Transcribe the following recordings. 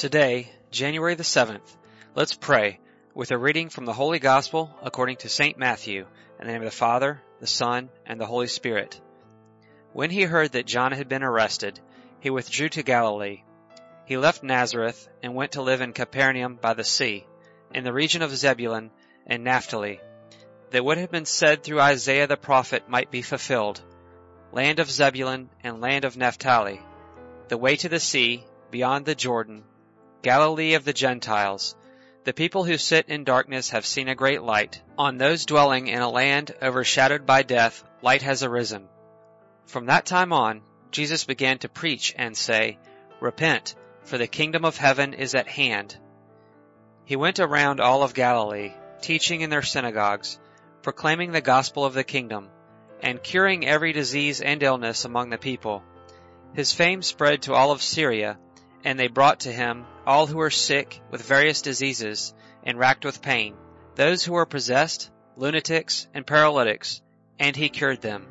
Today, January the 7th, let's pray with a reading from the Holy Gospel according to St. Matthew, in the name of the Father, the Son, and the Holy Spirit. When he heard that John had been arrested, he withdrew to Galilee. He left Nazareth and went to live in Capernaum by the sea, in the region of Zebulun and Naphtali, that what had been said through Isaiah the prophet might be fulfilled. Land of Zebulun and land of Naphtali, the way to the sea, beyond the Jordan, Galilee of the Gentiles. The people who sit in darkness have seen a great light. On those dwelling in a land overshadowed by death, light has arisen. From that time on, Jesus began to preach and say, Repent, for the kingdom of heaven is at hand. He went around all of Galilee, teaching in their synagogues, proclaiming the gospel of the kingdom, and curing every disease and illness among the people. His fame spread to all of Syria, and they brought to him all who were sick with various diseases and racked with pain, those who were possessed, lunatics, and paralytics, and he cured them.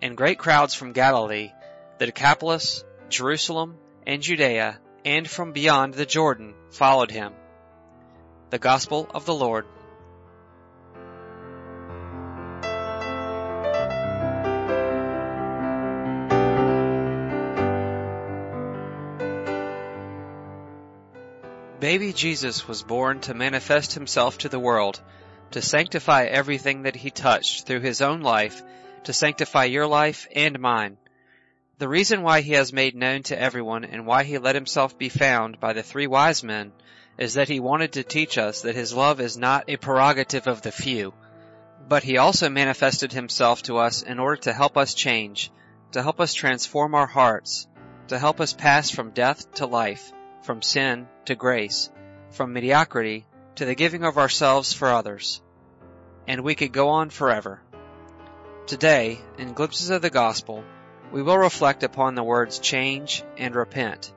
And great crowds from Galilee, the Decapolis, Jerusalem, and Judea, and from beyond the Jordan followed him. The Gospel of the Lord. Baby Jesus was born to manifest himself to the world, to sanctify everything that he touched through his own life, to sanctify your life and mine. The reason why he has made known to everyone and why he let himself be found by the three wise men is that he wanted to teach us that his love is not a prerogative of the few, but he also manifested himself to us in order to help us change, to help us transform our hearts, to help us pass from death to life, from sin to grace, from mediocrity to the giving of ourselves for others. And we could go on forever. Today, in glimpses of the gospel, we will reflect upon the words change and repent.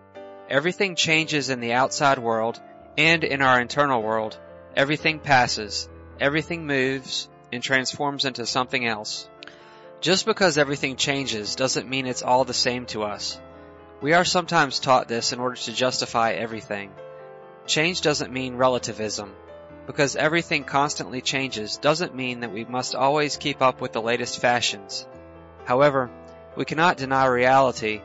Everything changes in the outside world and in our internal world. Everything passes, everything moves and transforms into something else. Just because everything changes doesn't mean it's all the same to us. We are sometimes taught this in order to justify everything. Change doesn't mean relativism. Because everything constantly changes doesn't mean that we must always keep up with the latest fashions. However, we cannot deny reality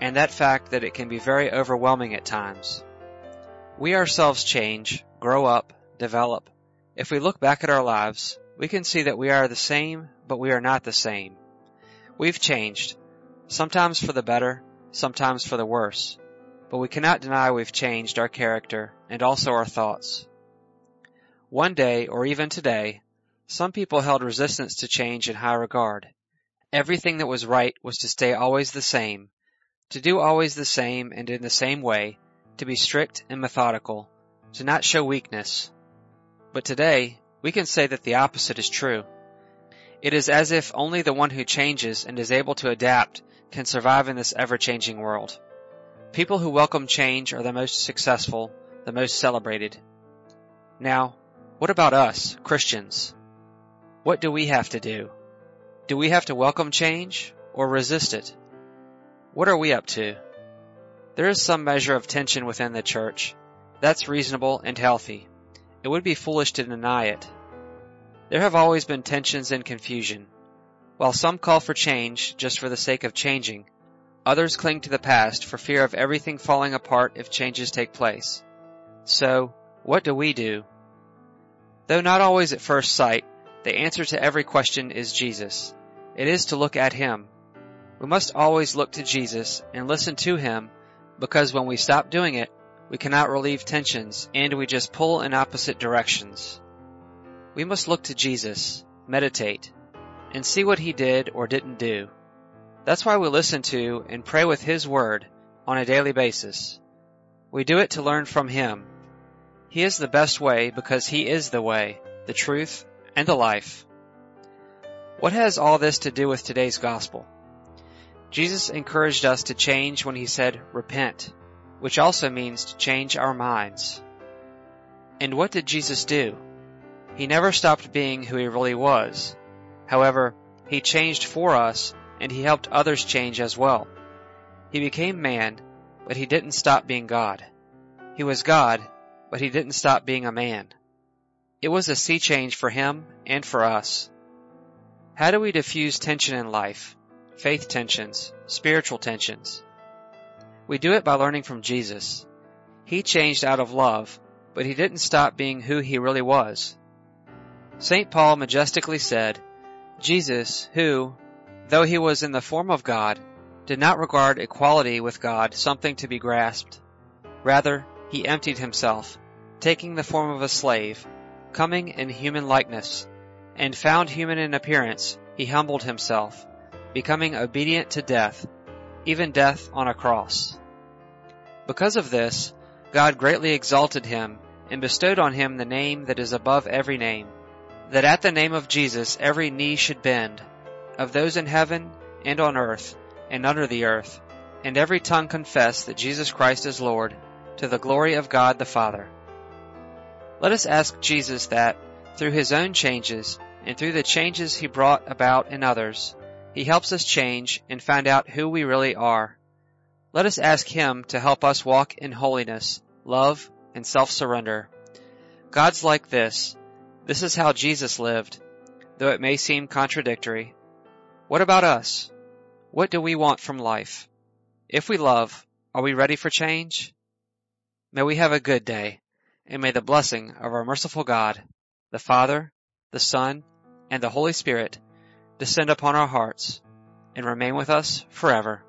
and that fact that it can be very overwhelming at times. We ourselves change, grow up, develop. If we look back at our lives, we can see that we are the same, but we are not the same. We've changed, sometimes for the better, sometimes for the worse, but we cannot deny we've changed our character and also our thoughts. One day, or even today, some people held resistance to change in high regard. Everything that was right was to stay always the same, to do always the same and in the same way, to be strict and methodical, to not show weakness. But today, we can say that the opposite is true. It is as if only the one who changes and is able to adapt can survive in this ever-changing world. People who welcome change are the most successful, the most celebrated. Now, what about us, Christians? What do we have to do? Do we have to welcome change or resist it? What are we up to? There is some measure of tension within the church. That's reasonable and healthy. It would be foolish to deny it. There have always been tensions and confusion. While some call for change just for the sake of changing, others cling to the past for fear of everything falling apart if changes take place. So, what do we do? Though not always at first sight, the answer to every question is Jesus. It is to look at Him. We must always look to Jesus and listen to Him because when we stop doing it, we cannot relieve tensions and we just pull in opposite directions. We must look to Jesus, meditate, and see what he did or didn't do. That's why we listen to and pray with his word on a daily basis. We do it to learn from him. He is the best way because he is the way, the truth, and the life. What has all this to do with today's gospel? Jesus encouraged us to change when he said, repent, which also means to change our minds. And what did Jesus do? He never stopped being who he really was. However, he changed for us and he helped others change as well. He became man, but he didn't stop being God. He was God, but he didn't stop being a man. It was a sea change for him and for us. How do we diffuse tension in life? Faith tensions, spiritual tensions. We do it by learning from Jesus. He changed out of love, but he didn't stop being who he really was. St. Paul majestically said, Jesus, who, though he was in the form of God, did not regard equality with God something to be grasped. Rather, he emptied himself, taking the form of a slave, coming in human likeness, and found human in appearance, he humbled himself, becoming obedient to death, even death on a cross. Because of this, God greatly exalted him and bestowed on him the name that is above every name, that at the name of Jesus every knee should bend, of those in heaven and on earth and under the earth, and every tongue confess that Jesus Christ is Lord, to the glory of God the Father. Let us ask Jesus that, through his own changes, and through the changes he brought about in others, he helps us change and find out who we really are. Let us ask him to help us walk in holiness, love, and self-surrender. God's like this. This is how Jesus lived, though it may seem contradictory. What about us? What do we want from life? If we love, are we ready for change? May we have a good day, and may the blessing of our merciful God, the Father, the Son, and the Holy Spirit descend upon our hearts and remain with us forever.